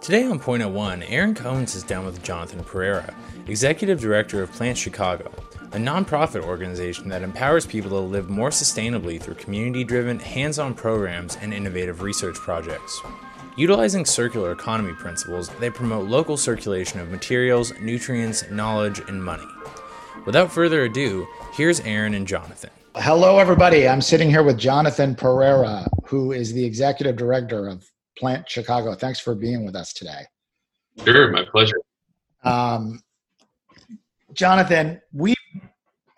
Today on Point at One, Aaron Cohen is down with Johnathan Pereira, Executive Director of Plant Chicago, a nonprofit organization that empowers people to live more sustainably through community driven, hands on programs and innovative research projects. Utilizing circular economy principles, they promote local circulation of materials, nutrients, knowledge, and money. Without further ado, here's Aaron and Johnathan. Hello, everybody. I'm sitting here with Johnathan Pereira, who is the executive director of Plant Chicago. Thanks for being with us today. Sure, my pleasure. Um, Johnathan, we've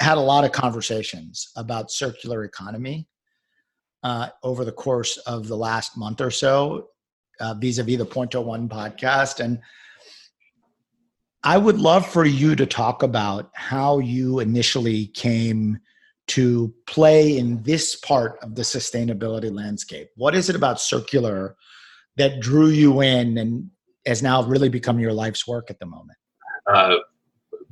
had a lot of conversations about circular economy uh, over the course of the last month or so, uh, vis-a-vis the Point One podcast, and I would love for you to talk about how you initially came to play in this part of the sustainability landscape. What is it about circular that drew you in and has now really become your life's work at the moment? Uh,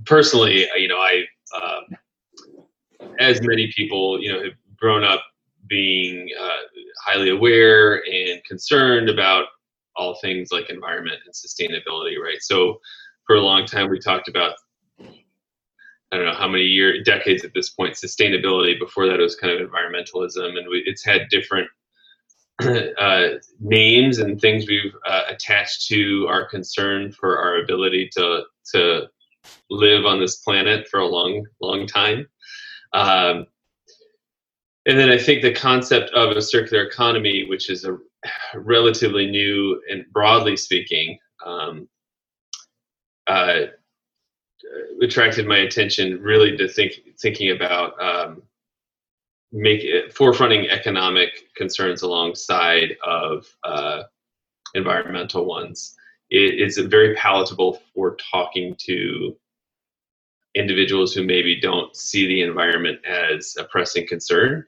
personally, you know, I, um, as many people, you know, have grown up being uh, highly aware and concerned about all things like environment and sustainability, right? So, for a long time, we talked about I don't know how many years, decades at this point, sustainability. Before that, it was kind of environmentalism, and we, it's had different uh, names and things we've uh, attached to our concern for our ability to to live on this planet for a long, long time. Um, and then I think the concept of a circular economy, which is a relatively new and broadly speaking, um, uh, attracted my attention really to think thinking about um, make it forefronting economic concerns alongside of uh, environmental ones. It is very palatable for talking to individuals who maybe don't see the environment as a pressing concern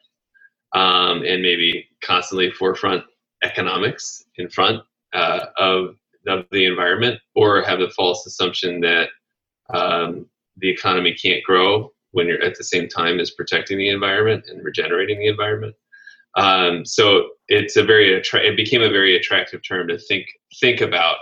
um, and maybe constantly forefront economics in front uh, of, of the environment or have the false assumption that um, the economy can't grow when you're at the same time as protecting the environment and regenerating the environment. Um, so it's a very attra- it became a very attractive term to think think about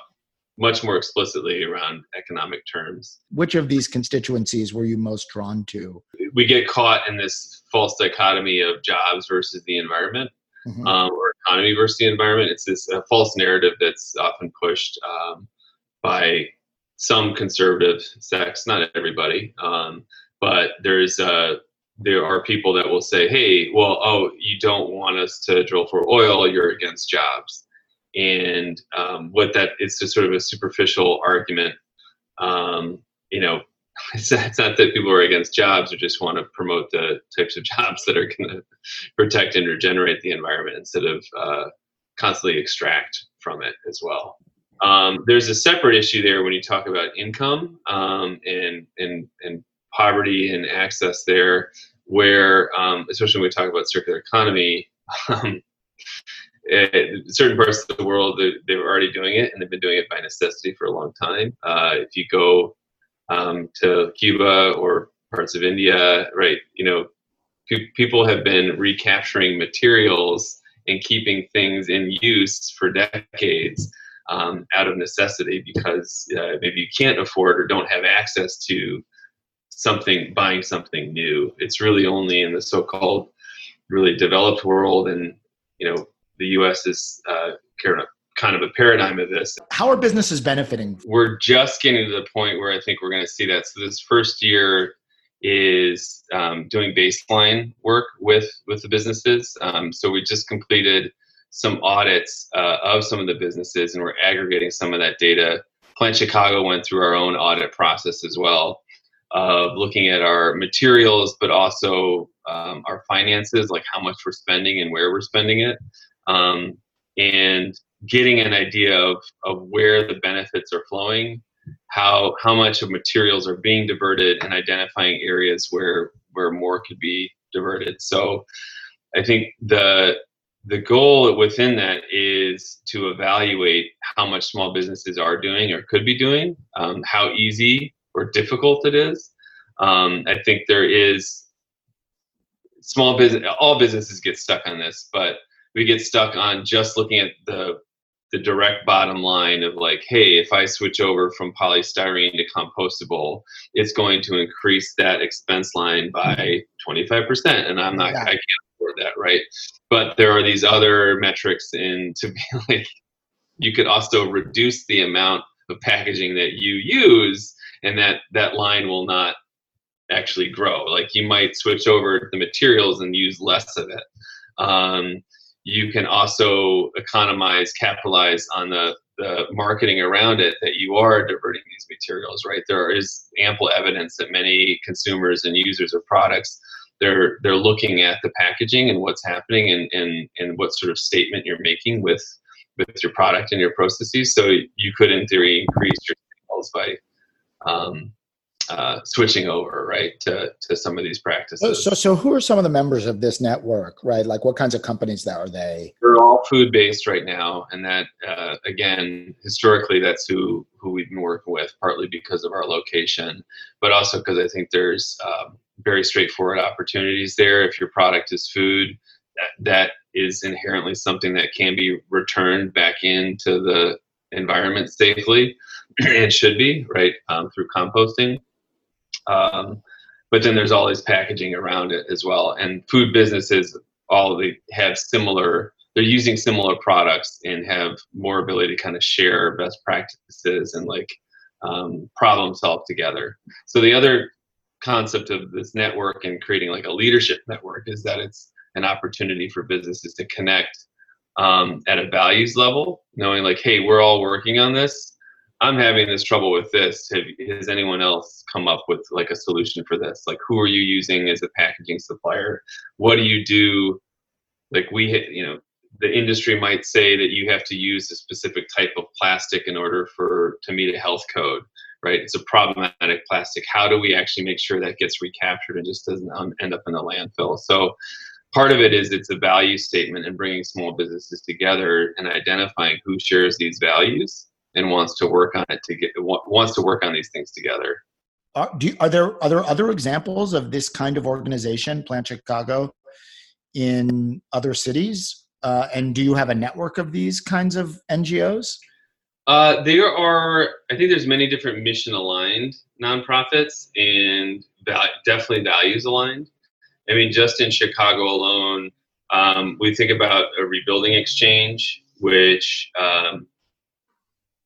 much more explicitly around economic terms. Which of these constituencies were you most drawn to? We get caught in this false dichotomy of jobs versus the environment, mm-hmm. um, or economy versus the environment. It's this uh, false narrative that's often pushed um, by some conservative sects, not everybody, um, but there's uh, there are people that will say, "Hey, well, oh, you don't want us to drill for oil; you're against jobs." And um, what that it's just sort of a superficial argument. Um, you know, it's, it's, not that people are against jobs or just want to promote the types of jobs that are going to protect and regenerate the environment instead of uh, constantly extract from it as well. Um, there's a separate issue there when you talk about income um, and, and, and poverty and access there, where, um, especially when we talk about circular economy, um, it, certain parts of the world, they, were already doing it and they've been doing it by necessity for a long time. Uh, if you go um, to Cuba or parts of India, right, you know, pe- people have been recapturing materials and keeping things in use for decades um, out of necessity because uh, maybe you can't afford or don't have access to something buying something new. It's really only in the so-called really developed world and you know the us is uh, kind of a paradigm of this. How are businesses benefiting? We're just getting to the point where i think we're going to see that. So this first year is um, doing baseline work with with the businesses. Um, so we just completed some audits uh, of some of the businesses and we're aggregating some of that data. Plant Chicago went through our own audit process as well of looking at our materials, but also um, our finances, like how much we're spending and where we're spending it, um, and getting an idea of, of where the benefits are flowing, how how much of materials are being diverted, and identifying areas where where more could be diverted. So, I think the the goal within that is to evaluate how much small businesses are doing or could be doing, um, how easy or difficult it is. Um, I think there is small business, all businesses get stuck on this, but we get stuck on just looking at the the direct bottom line of like, hey, if I switch over from polystyrene to compostable, it's going to increase that expense line by 25%. And I'm not, yeah. I can't afford that, right? But there are these other metrics in to be like, you could also reduce the amount of packaging that you use and that that line will not actually grow. Like you might switch over the materials and use less of it. Um, you can also economize, capitalize on the, the marketing around it that you are diverting these materials, right? There is ample evidence that many consumers and users of products they're they're looking at the packaging and what's happening and, and, and what sort of statement you're making with with your product and your processes. So you could in theory increase your sales by um, uh, switching over right to, to some of these practices. So, so who are some of the members of this network, right? Like what kinds of companies that are they? They're all food based right now, and that uh, again, historically, that's who who we've been working with, partly because of our location, but also because I think there's um, very straightforward opportunities there. If your product is food, that, that is inherently something that can be returned back into the environment safely and should be right um, through composting um, but then there's all this packaging around it as well. And food businesses all they have similar they're using similar products and have more ability to kind of share best practices and like um, problem solve together. So the other concept of this network and creating like a leadership network is that it's an opportunity for businesses to connect um, at a values level, knowing like, hey, we're all working on this. I'm having this trouble with this. Have, has anyone else come up with like a solution for this? Like, who are you using as a packaging supplier? What do you do? Like, we, you know, the industry might say that you have to use a specific type of plastic in order for to meet a health code, right? It's a problematic plastic. How do we actually make sure that gets recaptured and just doesn't end up in the landfill? So, part of it is it's a value statement and bringing small businesses together and identifying who shares these values and wants to work on it to get wants to work on these things together. Are, you, are there are there other examples of this kind of organization, Plant Chicago, in other cities? Uh, and do you have a network of these kinds of NGOs? Uh, there are, I think, there's many different mission aligned nonprofits and val- definitely values aligned. I mean, just in Chicago alone, um, we think about a rebuilding exchange, which um,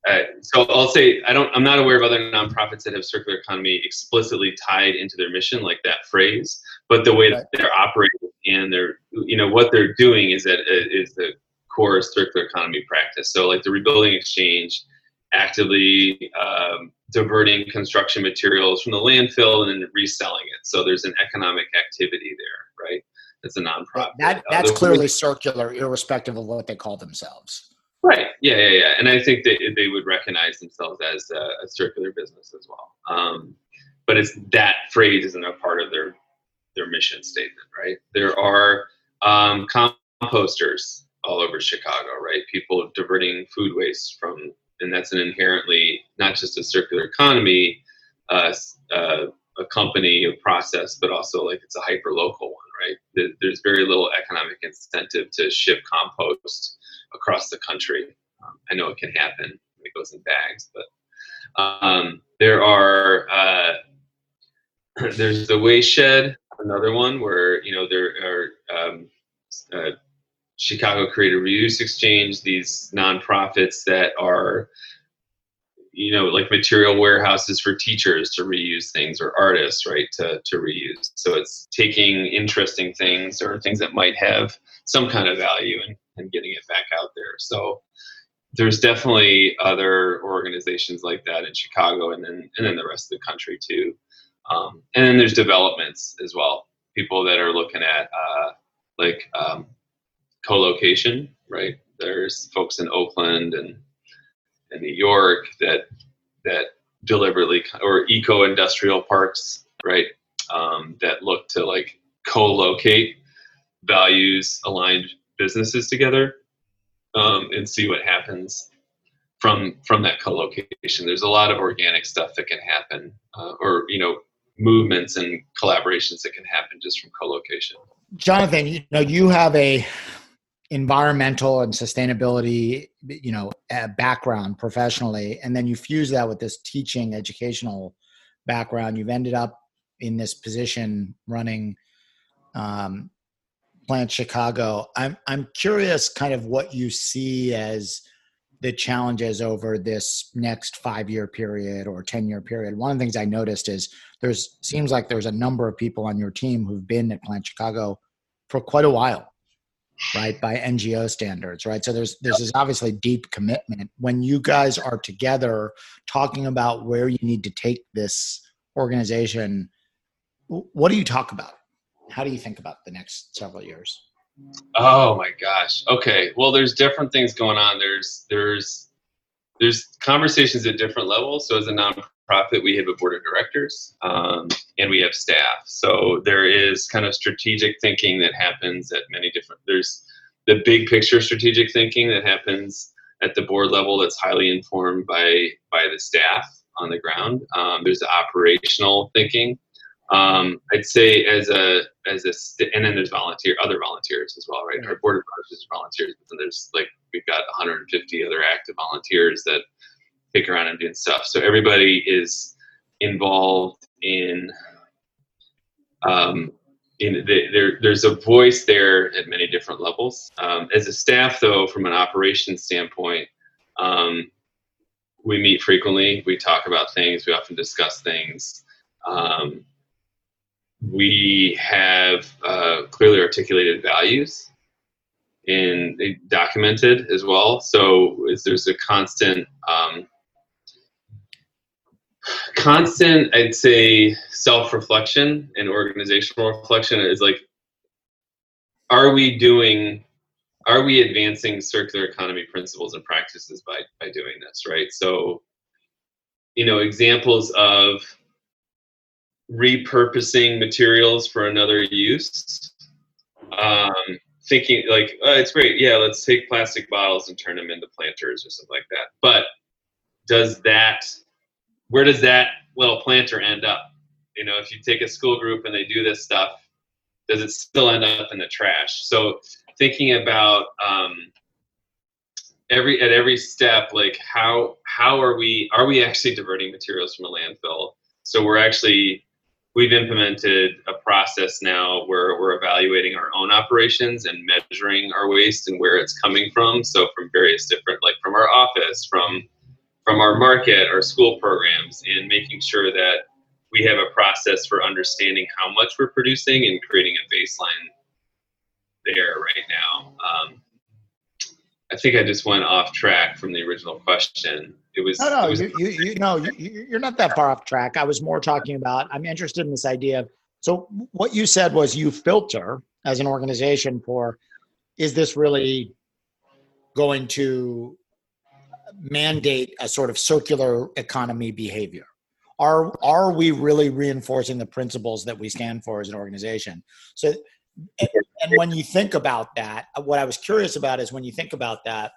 uh, so I'll say I don't. I'm not aware of other nonprofits that have circular economy explicitly tied into their mission, like that phrase. But the way right. that they're operating and they're, you know, what they're doing is that uh, is the core circular economy practice. So, like the rebuilding exchange, actively um, diverting construction materials from the landfill and then reselling it. So there's an economic activity there, right? It's a nonprofit. That, that's uh, clearly circular, irrespective of what they call themselves. Right. Yeah, yeah, yeah. And I think that they would recognize themselves as a, a circular business as well. Um, but it's that phrase isn't a part of their their mission statement, right? There are um, composters all over Chicago, right? People diverting food waste from, and that's an inherently not just a circular economy, uh, uh, a company, a process, but also like it's a hyper local one, right? There's very little economic incentive to ship compost across the country. Um, I know it can happen. It goes in bags, but um, there are uh, there's the waste shed, another one where you know there are um, uh, Chicago Creative Reuse Exchange, these nonprofits that are you know like material warehouses for teachers to reuse things or artists right to, to reuse. So it's taking interesting things or things that might have some kind of value and, and getting it back out there. So there's definitely other organizations like that in chicago and then and then the rest of the country too. Um, and then there's developments as well. People that are looking at uh, like um, co-location right? There's folks in oakland and in New York that that deliberately or eco-industrial parks, right? Um, that look to like co-locate values aligned businesses together um, and see what happens from from that co-location. There's a lot of organic stuff that can happen, uh, or you know, movements and collaborations that can happen just from co-location. Johnathan, you know, you have a environmental and sustainability, you know, background professionally, and then you fuse that with this teaching educational background. You've ended up in this position running um, Plant Chicago. I'm I'm curious, kind of what you see as the challenges over this next five year period or 10 year period one of the things i noticed is there's seems like there's a number of people on your team who've been at plant chicago for quite a while right by ngo standards right so there's there's this obviously deep commitment when you guys are together talking about where you need to take this organization what do you talk about how do you think about the next several years Oh my gosh. Okay. Well, there's different things going on. There's there's there's conversations at different levels. So as a nonprofit, we have a board of directors um, and we have staff. So there is kind of strategic thinking that happens at many different. There's the big picture strategic thinking that happens at the board level that's highly informed by by the staff on the ground. Um, there's the operational thinking um, I'd say as a as a st- and then there's volunteer other volunteers as well, right? Our board of directors is volunteers, but then there's like we've got 150 other active volunteers that pick around and doing stuff. So everybody is involved in um, in the, there. There's a voice there at many different levels. Um, as a staff, though, from an operations standpoint. Um, we meet frequently. We talk about things. We often discuss things. Um, we have uh, clearly articulated values and documented as well. So there's a constant, um, constant, I'd say, self-reflection and organizational reflection is like, are we doing, are we advancing circular economy principles and practices by by doing this, right? So, you know, examples of repurposing materials for another use. Um, thinking like, oh, it's great, yeah, let's take plastic bottles and turn them into planters or something like that. But does that, where does that little planter end up? You know, if you take a school group and they do this stuff, does it still end up in the trash? So thinking about um, every at every step, like how how are we are we actually diverting materials from a landfill? So we're actually we've implemented a process now where we're evaluating our own operations and measuring our waste and where it's coming from. So from various different, like from our office, from from our market, our school programs, and making sure that we have a process for understanding how much we're producing and creating a baseline there right now. Um, I think I just went off track from the original question. It was no, no, was, you, you, you no, you, you're not that far off track. I was more talking about. I'm interested in this idea. So what you said was you filter as an organization for, is this really going to mandate a sort of circular economy behavior? Are are we really reinforcing the principles that we stand for as an organization? So and, when you think about that, what I was curious about is when you think about that,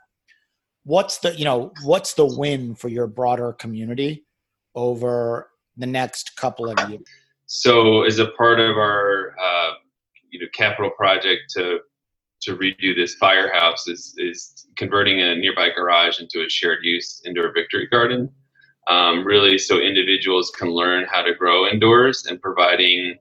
what's the you know what's the win for your broader community over the next couple of years? So, as a part of our uh, you know capital project to to redo this firehouse is is converting a nearby garage into a shared use indoor victory garden. Um, really, so individuals can learn how to grow indoors and providing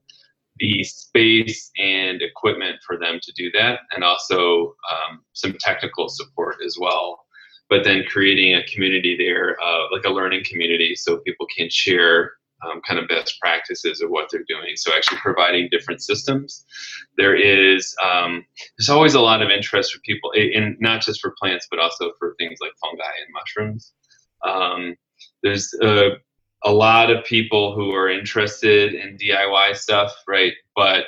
the space and equipment for them to do that, and also um, some technical support as well. But then creating a community there, uh, like a learning community, so people can share um, kind of best practices of what they're doing. So actually providing different systems. There is um, there's always a lot of interest for people, in not just for plants, but also for things like fungi and mushrooms. Um, there's a a lot of people who are interested in DIY stuff, right? But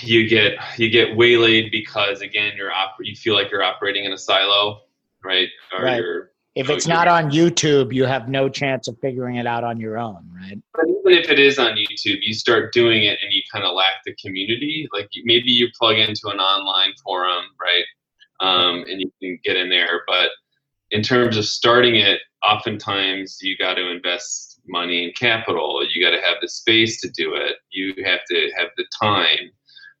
you get you get waylaid because again you're op- you feel like you're operating in a silo, right? Or right. If it's not on YouTube, you have no chance of figuring it out on your own, right? But even if it is on YouTube, you start doing it and you kind of lack the community. Like maybe you plug into an online forum, right? Um, and you can get in there, but in terms of starting it, oftentimes you got to invest money and capital. You got to have the space to do it. You have to have the time,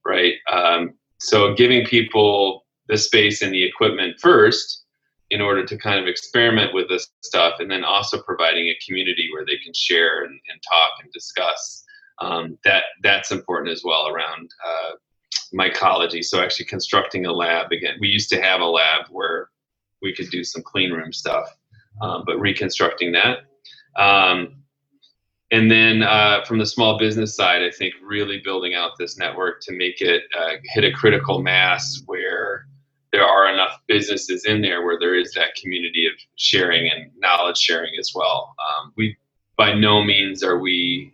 right? Um, so giving people the space and the equipment first in order to kind of experiment with this stuff and then also providing a community where they can share and, and talk and discuss. Um, that that's important as well around uh, mycology. So actually constructing a lab again. We used to have a lab where we could do some clean room stuff um, but reconstructing that. Um, and then uh, from the small business side i think really building out this network to make it uh, hit a critical mass where there are enough businesses in there where there is that community of sharing and knowledge sharing as well. Um, we by no means are we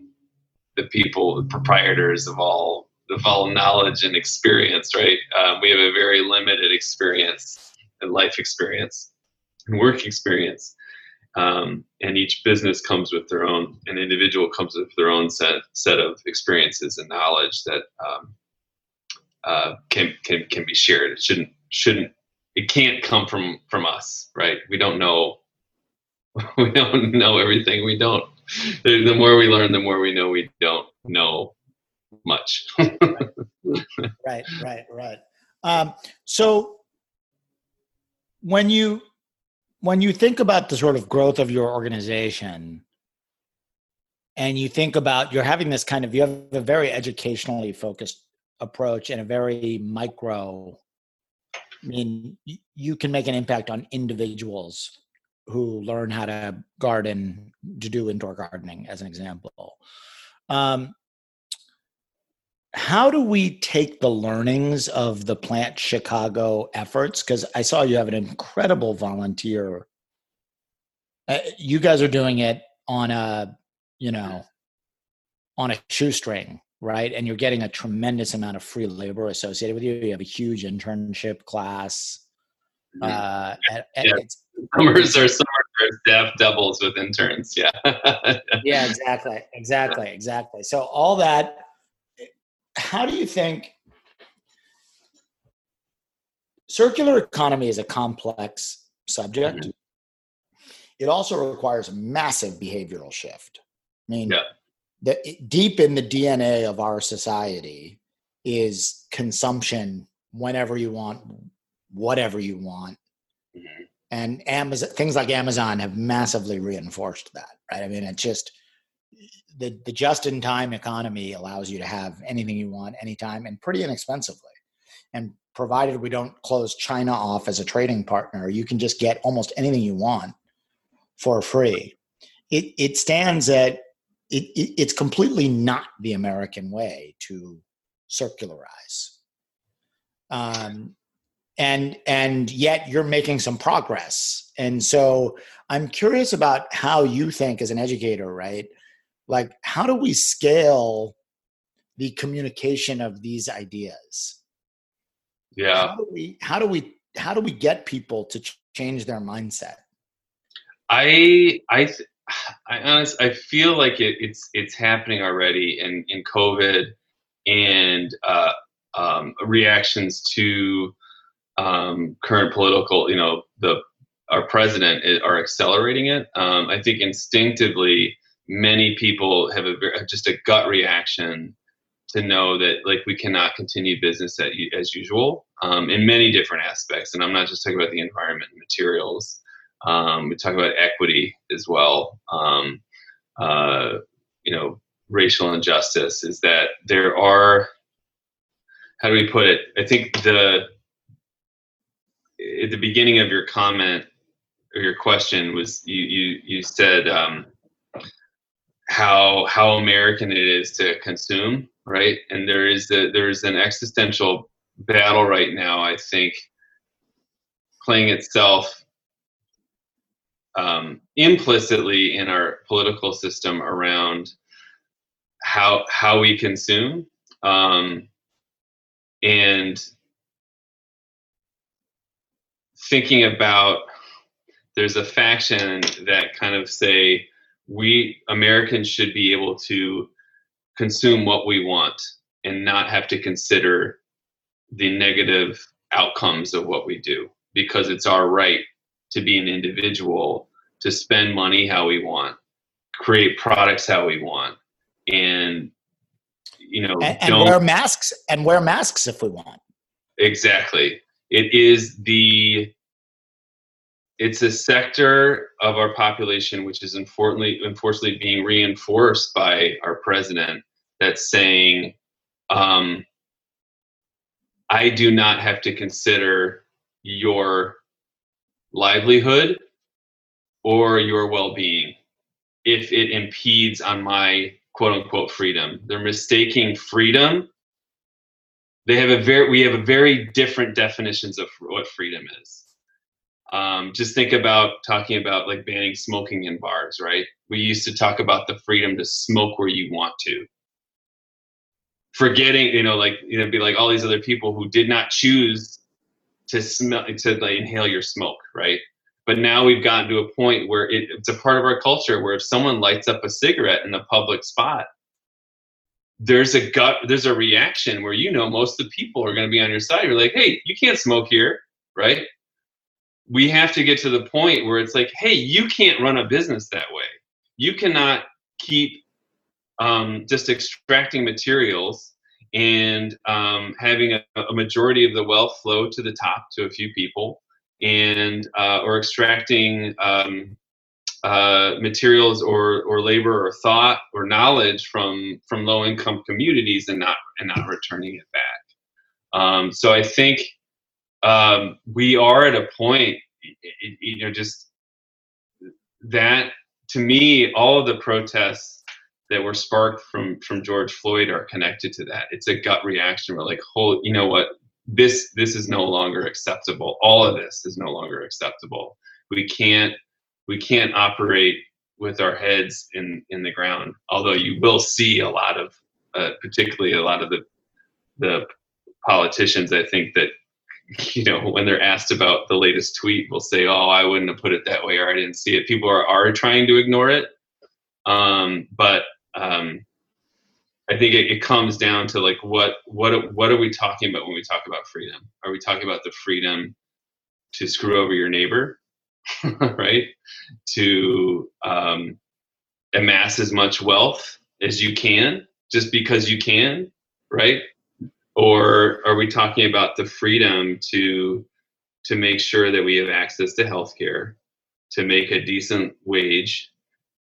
the people, the proprietors of all of all knowledge and experience, right? Um, we have a very limited experience and life experience and work experience. Um, and each business comes with their own, an individual comes with their own set set of experiences and knowledge that um, uh, can can can be shared. It shouldn't shouldn't it can't come from from us right? We don't know. We don't know everything we don't. The, more we learn the more we know we don't know much. Right right right. Um, so when you when you think about the sort of growth of your organization and you think about you're having this kind of you have a very educationally focused approach and a very micro I mean, you can make an impact on individuals who learn how to garden, to do indoor gardening, as an example. Um, how do we take the learnings of the Plant Chicago efforts? Because I saw you have an incredible volunteer. Uh, you guys are doing it on a, you know, on a shoestring right? And you're getting a tremendous amount of free labor associated with you. You have a huge internship class. Uh, and, and yeah. summers are summer staff doubles with interns. Yeah. yeah, exactly, exactly, exactly. So all that. How do you think? Circular economy is a complex subject. Mm-hmm. It also requires a massive behavioral shift. I mean, yeah the deep in the DNA of our society is consumption whenever you want, whatever you want. Mm-hmm. And Amazon, things like Amazon have massively reinforced that, right? I mean, it's just the, the just in time economy allows you to have anything you want anytime and pretty inexpensively. And provided we don't close China off as a trading partner, you can just get almost anything you want for free. It, it stands at it, it, it's completely not the American way to circularize. Um, and and yet you're making some progress. And so I'm curious about how you think as an educator, right? Like how do we scale the communication of these ideas? Yeah. How do we how do we how do we get people to ch- change their mindset? I I I honestly, I feel like it, it's it's happening already in in COVID and uh, um, reactions to um, current political, you know, the our president are accelerating it. Um, I think instinctively, many people have a just a gut reaction to know that like we cannot continue business at, as usual um, in many different aspects. And I'm not just talking about the environment and materials. Um, we talk about equity as well. Um, uh, you know, racial injustice is that there are. How do we put it? I think the at the beginning of your comment or your question was you you you said um, how how American it is to consume, right? And there is a, there is an existential battle right now. I think playing itself um, implicitly in our political system around how how we consume um, and thinking about there's a faction that kind of say we Americans should be able to consume what we want and not have to consider the negative outcomes of what we do because it's our right to be an individual to spend money how we want, create products how we want, and you know, and, and wear masks and wear masks if we want. exactly. It is the it's a sector of our population which is unfortunately unfortunately being reinforced by our president that's saying um, I do not have to consider your livelihood or your well-being if it impedes on my quote unquote freedom. They're mistaking freedom. They have a very we have a very different definitions of what freedom is. Um, just think about talking about like banning smoking in bars, right? We used to talk about the freedom to smoke where you want to. Forgetting, you know, like you know, be like all these other people who did not choose to smell to like inhale your smoke, right? But now we've gotten to a point where it, it's a part of our culture where if someone lights up a cigarette in a public spot, there's a gut, there's a reaction where you know most of the people are going to be on your side. You're like, hey, you can't smoke here, right? We have to get to the point where it's like, hey, you can't run a business that way. You cannot keep um, just extracting materials and um, having a, a, majority of the wealth flow to the top to a few people and uh, or extracting um, uh, materials or, or labor or thought or knowledge from from low income communities and not and not returning it back. Um, so I think um, we are at a point, you know, just that to me, all of the protests that were sparked from from George Floyd are connected to that. It's a gut reaction. We're like, hold, you know what? This this is no longer acceptable. All of this is no longer acceptable. We can't we can't operate with our heads in in the ground although you will see a lot of uh, particularly a lot of the the politicians i think that you know when they're asked about the latest tweet will say oh i wouldn't have put it that way or i didn't see it. People are, are trying to ignore it. Um, but um, I think it, it, comes down to like what what what are we talking about when we talk about freedom? Are we talking about the freedom to screw over your neighbor, right? To um, amass as much wealth as you can just because you can, right? Or are we talking about the freedom to to make sure that we have access to healthcare, to make a decent wage,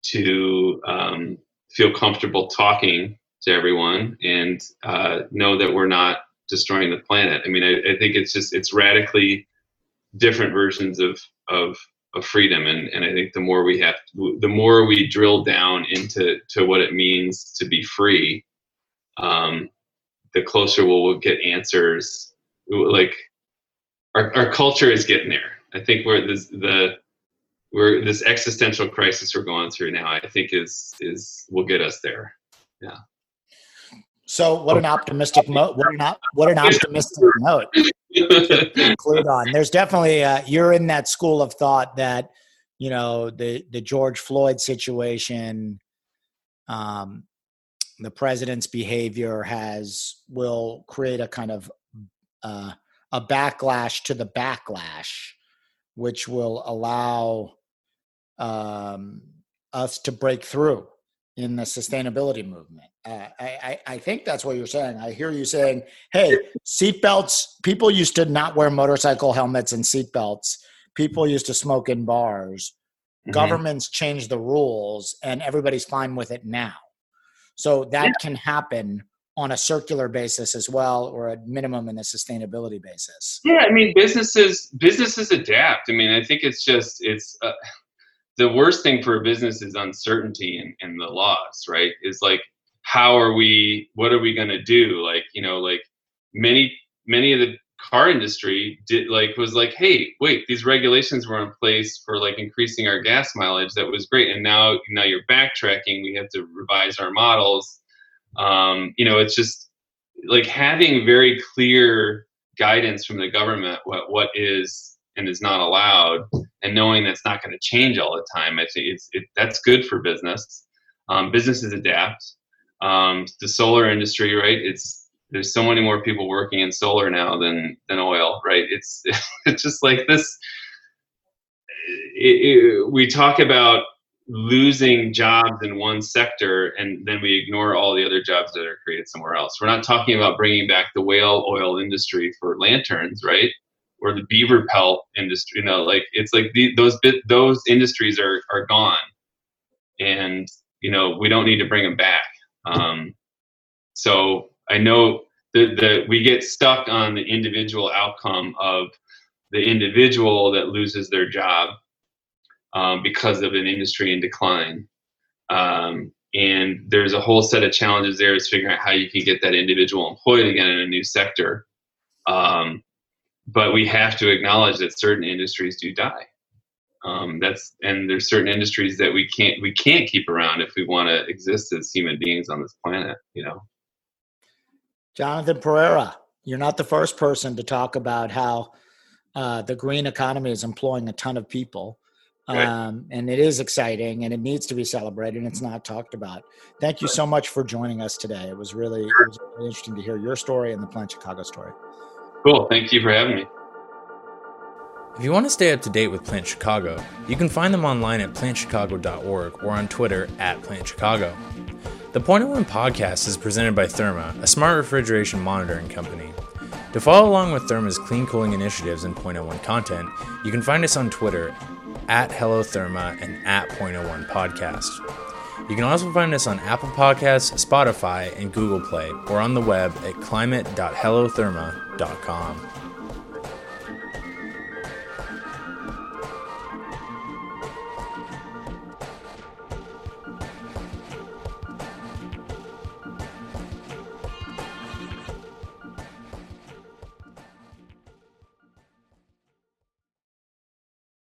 to um, feel comfortable talking to everyone and uh, know that we're not destroying the planet. I mean, I, I, think it's just it's radically different versions of of of freedom, and and I think the more we have, the more we drill down into to what it means to be free, um, the closer we'll, we'll get answers. Like our our culture is getting there. I think we're this the we're this existential crisis we're going through now. I think is is will get us there. Yeah. So, what an optimistic note! What an what an optimistic note to conclude on. There's definitely uh, you're in that school of thought that you know the the George Floyd situation, um, the president's behavior has will create a kind of uh, a backlash to the backlash, which will allow um, us to break through in the sustainability movement. Uh, I, I think that's what you're saying. I hear you saying, hey, seatbelts, people used to not wear motorcycle helmets and seatbelts. People used to smoke in bars. Mm-hmm. Governments change the rules and everybody's fine with it now. So that yeah. can happen on a circular basis as well or a minimum in a sustainability basis yeah i mean businesses businesses adapt i mean i think it's just it's uh, the worst thing for a business is uncertainty and, the laws, right? Is like, how are we, what are we going to do? Like, you know, like many, many of the car industry did like, was like, hey, wait, these regulations were in place for like increasing our gas mileage. That was great. And now, now you're backtracking. We have to revise our models. Um, you know, it's just like having very clear guidance from the government what, what is and is not allowed, and knowing that's not going to change all the time, I think it's it, that's good for business. Um, businesses adapt. Um, the solar industry, right? It's there's so many more people working in solar now than than oil, right? It's it's just like this. It, it, we talk about losing jobs in one sector and then we ignore all the other jobs that are created somewhere else. We're not talking about bringing back the whale oil industry for lanterns, right? Or the beaver pelt industry. You know, like it's like the, those bit those industries are are gone, and you know we don't need to bring them back. Um, so I know that, we get stuck on the individual outcome of the individual that loses their job um, because of an industry in decline. Um, and there's a whole set of challenges there is figuring out how you can get that individual employed again in a new sector. Um, but we have to acknowledge that certain industries do die. Um, that's and there's certain industries that we can't we can't keep around if we want to exist as human beings on this planet. You know. Johnathan Pereira, you're not the first person to talk about how uh, the green economy is employing a ton of people. Right. Um, and it is exciting and it needs to be celebrated and it's not talked about. Thank you so much for joining us today. It was really, it was really interesting to hear your story and the Plant Chicago story. Cool. Thank you for having me. If you want to stay up to date with Plant Chicago, you can find them online at plantchicago.org or on Twitter at Plant Chicago. The Point One podcast is presented by Therma, a smart refrigeration monitoring company. To follow along with Therma's clean cooling initiatives and Point One content, you can find us on Twitter at Hello Therma and at Point One Podcast. You can also find us on Apple Podcasts, Spotify, and Google Play, or on the web at climate.hellotherma.com.